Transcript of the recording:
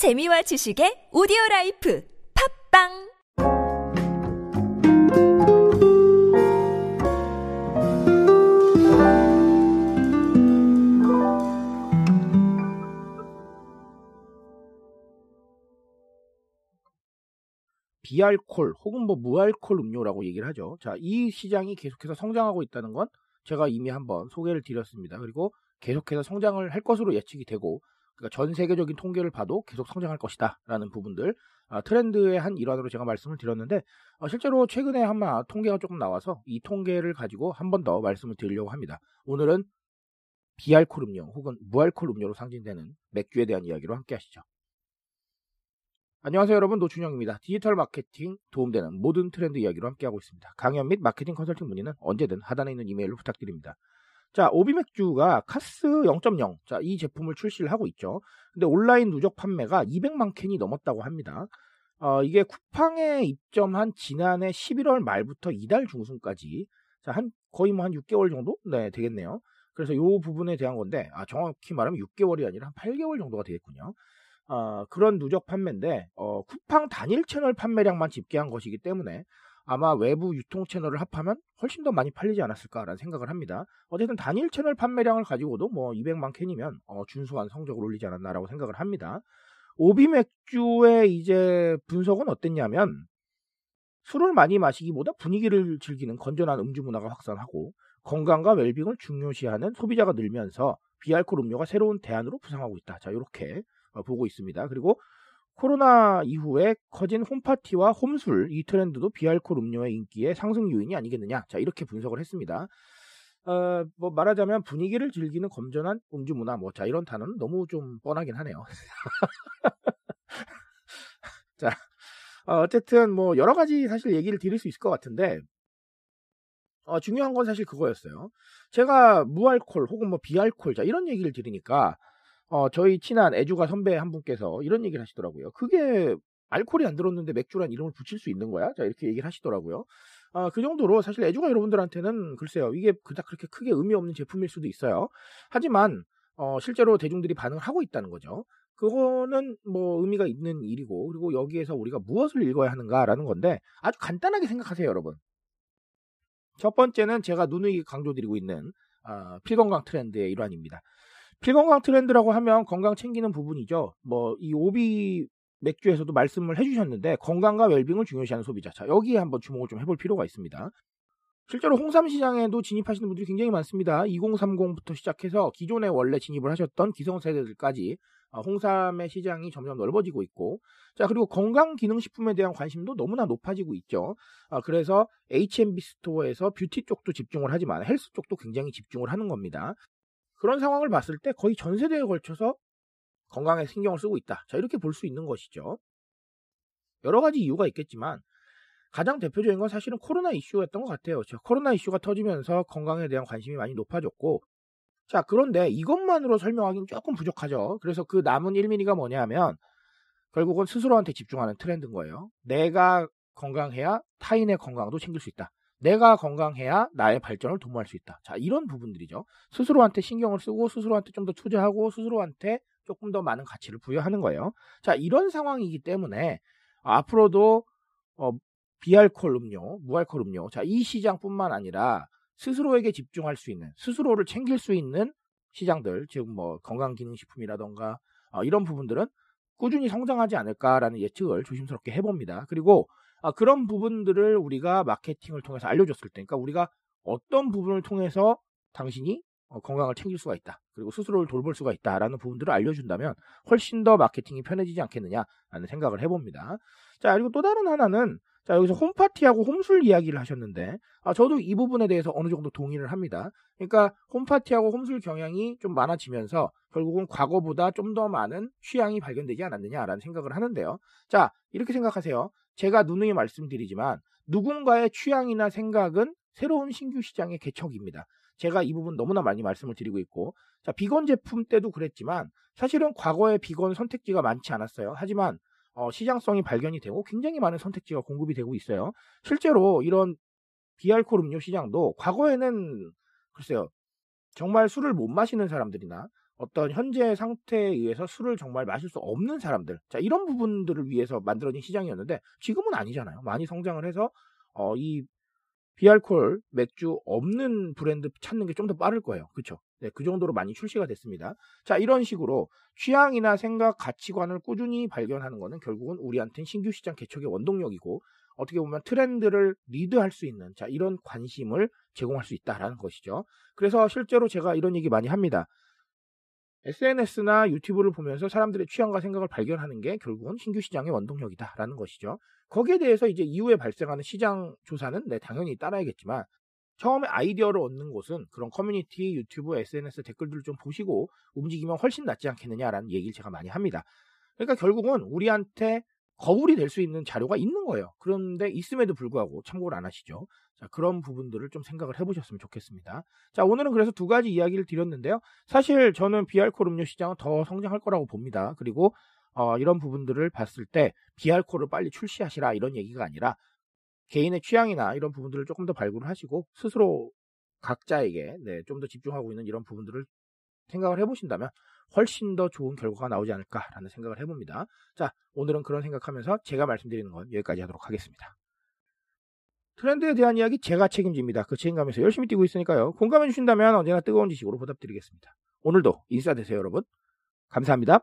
재미와 지식의 오디오 라이프 팟빵 비알콜 혹은 뭐 무알콜 음료라고 얘기를 하죠. 자, 이 시장이 계속해서 성장하고 있다는 건 제가 이미 한번 소개를 드렸습니다. 그리고 계속해서 성장을 할 것으로 예측이 되고 그러니까 전 세계적인 통계를 봐도 계속 성장할 것이다라는 부분들 아, 트렌드의 한 일환으로 제가 말씀을 드렸는데 어, 실제로 최근에 한마 통계가 조금 나와서 이 통계를 가지고 한 번 더 말씀을 드리려고 합니다. 오늘은 비알콜 음료 혹은 무알콜 음료로 상징되는 맥주에 대한 이야기로 함께 하시죠. 안녕하세요 여러분 노준영입니다. 디지털 마케팅 도움되는 모든 트렌드 이야기로 함께하고 있습니다. 강연 및 마케팅 컨설팅 문의는 언제든 하단에 있는 이메일로 부탁드립니다. 자 오비 맥주가 카스 0.0 자, 이 제품을 출시를 하고 있죠. 근데 온라인 누적 판매가 200만 캔이 넘었다고 합니다. 어, 이게 쿠팡에 입점한 지난해 11월 말부터 이달 중순까지 자, 한 거의 뭐 한 6개월 정도 네 되겠네요. 그래서 이 부분에 대한 건데 아, 정확히 말하면 6개월이 아니라 한 8개월 정도가 되겠군요. 어, 그런 누적 판매인데 어, 쿠팡 단일 채널 판매량만 집계한 것이기 때문에 아마 외부 유통 채널을 합하면 훨씬 더 많이 팔리지 않았을까라는 생각을 합니다. 어쨌든 단일 채널 판매량을 가지고도 뭐 200만 캔이면 어, 준수한 성적을 올리지 않았나라고 생각을 합니다. 오비 맥주의 이제 분석은 어땠냐면 술을 많이 마시기보다 분위기를 즐기는 건전한 음주 문화가 확산하고 건강과 웰빙을 중요시하는 소비자가 늘면서 비알콜 음료가 새로운 대안으로 부상하고 있다. 자, 이렇게 어, 보고 있습니다. 그리고 코로나 이후에 커진 홈파티와 홈술 이 트렌드도 비알콜 음료의 인기의 상승 요인이 아니겠느냐. 자, 이렇게 분석을 했습니다. 어, 뭐 말하자면 분위기를 즐기는 건전한 음주 문화 뭐 자, 이런 단어는 너무 좀 뻔하긴 하네요. 자, 어, 어쨌든 뭐 여러 가지 사실 얘기를 드릴 수 있을 것 같은데 어, 중요한 건 사실 그거였어요. 제가 무알콜 혹은 뭐 비알콜 자 이런 얘기를 드리니까 어, 저희 친한 애주가 선배 한 분께서 이런 얘기를 하시더라고요. 그게 알콜이 안 들었는데 맥주란 이름을 붙일 수 있는 거야? 자, 이렇게 얘기를 하시더라고요. 어, 그 정도로 사실 애주가 여러분들한테는 글쎄요, 이게 그닥 그렇게 크게 의미 없는 제품일 수도 있어요. 하지만, 어, 실제로 대중들이 반응을 하고 있다는 거죠. 그거는 뭐 의미가 있는 일이고, 그리고 여기에서 우리가 무엇을 읽어야 하는가라는 건데, 아주 간단하게 생각하세요, 여러분. 첫 번째는 제가 누누이 강조드리고 있는, 어, 필건강 트렌드의 일환입니다. 필건강 트렌드라고 하면 건강 챙기는 부분이죠. 뭐 이 오비 맥주에서도 말씀을 해주셨는데 건강과 웰빙을 중요시하는 소비자. 자 여기에 한번 주목을 좀 해볼 필요가 있습니다. 실제로 홍삼 시장에도 진입하시는 분들이 굉장히 많습니다. 2030부터 시작해서 기존에 원래 진입을 하셨던 기성세대들까지 어, 홍삼의 시장이 점점 넓어지고 있고, 자 그리고 건강 기능식품에 대한 관심도 너무나 높아지고 있죠. 아, 그래서 H&B 스토어에서 뷰티 쪽도 집중을 하지만 헬스 쪽도 굉장히 집중을 하는 겁니다. 그런 상황을 봤을 때 거의 전 세대에 걸쳐서 건강에 신경을 쓰고 있다. 자, 이렇게 볼 수 있는 것이죠. 여러 가지 이유가 있겠지만 가장 대표적인 건 사실은 코로나 이슈였던 것 같아요. 코로나 이슈가 터지면서 건강에 대한 관심이 많이 높아졌고 자, 그런데 이것만으로 설명하기는 조금 부족하죠. 그래서 그 남은 1mm가 뭐냐면 결국은 스스로한테 집중하는 트렌드인 거예요. 내가 건강해야 타인의 건강도 챙길 수 있다. 내가 건강해야 나의 발전을 도모할 수 있다. 자, 이런 부분들이죠. 스스로한테 신경을 쓰고 스스로한테 좀 더 투자하고 스스로한테 조금 더 많은 가치를 부여하는 거예요. 자, 이런 상황이기 때문에 앞으로도 어, 비알콜 음료, 무알콜 음료, 자, 이 시장뿐만 아니라 스스로에게 집중할 수 있는, 스스로를 챙길 수 있는 시장들, 즉 뭐 건강기능식품이라던가 어, 이런 부분들은 꾸준히 성장하지 않을까라는 예측을 조심스럽게 해봅니다. 그리고 아, 그런 부분들을 우리가 마케팅을 통해서 알려줬을 때, 그러니까 우리가 어떤 부분을 통해서 당신이 어, 건강을 챙길 수가 있다. 그리고 스스로를 돌볼 수가 있다라는 부분들을 알려준다면 훨씬 더 마케팅이 편해지지 않겠느냐라는 생각을 해봅니다. 자, 그리고 또 다른 하나는 자, 여기서 홈파티하고 홈술 이야기를 하셨는데, 아, 저도 이 부분에 대해서 어느 정도 동의를 합니다. 그러니까 홈파티하고 홈술 경향이 좀 많아지면서 결국은 과거보다 좀 더 많은 취향이 발견되지 않았느냐라는 생각을 하는데요. 자, 이렇게 생각하세요. 제가 누누이 말씀드리지만 누군가의 취향이나 생각은 새로운 신규 시장의 개척입니다. 제가 이 부분 너무나 많이 말씀을 드리고 있고, 자, 비건 제품 때도 그랬지만 사실은 과거에 비건 선택지가 많지 않았어요. 하지만 어, 시장성이 발견이 되고 굉장히 많은 선택지가 공급이 되고 있어요. 실제로 이런 비알콜 음료 시장도 과거에는 글쎄요. 정말 술을 못 마시는 사람들이나 어떤 현재 상태에 의해서 술을 정말 마실 수 없는 사람들, 자 이런 부분들을 위해서 만들어진 시장이었는데 지금은 아니잖아요. 많이 성장을 해서 어, 이 비알콜 맥주 없는 브랜드 찾는 게 좀 더 빠를 거예요. 그렇죠? 네, 그 정도로 많이 출시가 됐습니다. 자, 이런 식으로 취향이나 생각, 가치관을 꾸준히 발견하는 것은 결국은 우리한테는 신규 시장 개척의 원동력이고 어떻게 보면 트렌드를 리드할 수 있는 자, 이런 관심을 제공할 수 있다라는 것이죠. 그래서 실제로 제가 이런 얘기 많이 합니다. SNS나 유튜브를 보면서 사람들의 취향과 생각을 발견하는 게 결국은 신규 시장의 원동력이다라는 것이죠. 거기에 대해서 이제 이후에 발생하는 시장 조사는 네, 당연히 따라야겠지만 처음에 아이디어를 얻는 곳은 그런 커뮤니티, 유튜브, SNS 댓글들을 좀 보시고 움직이면 훨씬 낫지 않겠느냐라는 얘기를 제가 많이 합니다. 그러니까 결국은 우리한테 거울이 될 수 있는 자료가 있는 거예요. 그런데 있음에도 불구하고 참고를 안 하시죠. 자, 그런 부분들을 좀 생각을 해보셨으면 좋겠습니다. 자, 오늘은 그래서 두 가지 이야기를 드렸는데요. 사실 저는 비알콜 음료 시장은 더 성장할 거라고 봅니다. 그리고 어, 이런 부분들을 봤을 때 비알콜을 빨리 출시하시라 이런 얘기가 아니라 개인의 취향이나 이런 부분들을 조금 더 발굴을 하시고 스스로 각자에게 네, 좀 더 집중하고 있는 이런 부분들을 생각을 해보신다면 훨씬 더 좋은 결과가 나오지 않을까라는 생각을 해봅니다. 자, 오늘은 그런 생각하면서 제가 말씀드리는 건 여기까지 하도록 하겠습니다. 트렌드에 대한 이야기 제가 책임집니다. 그 책임감에서 열심히 뛰고 있으니까요. 공감해 주신다면 언제나 뜨거운 지식으로 보답드리겠습니다. 오늘도 인싸 되세요, 여러분. 감사합니다.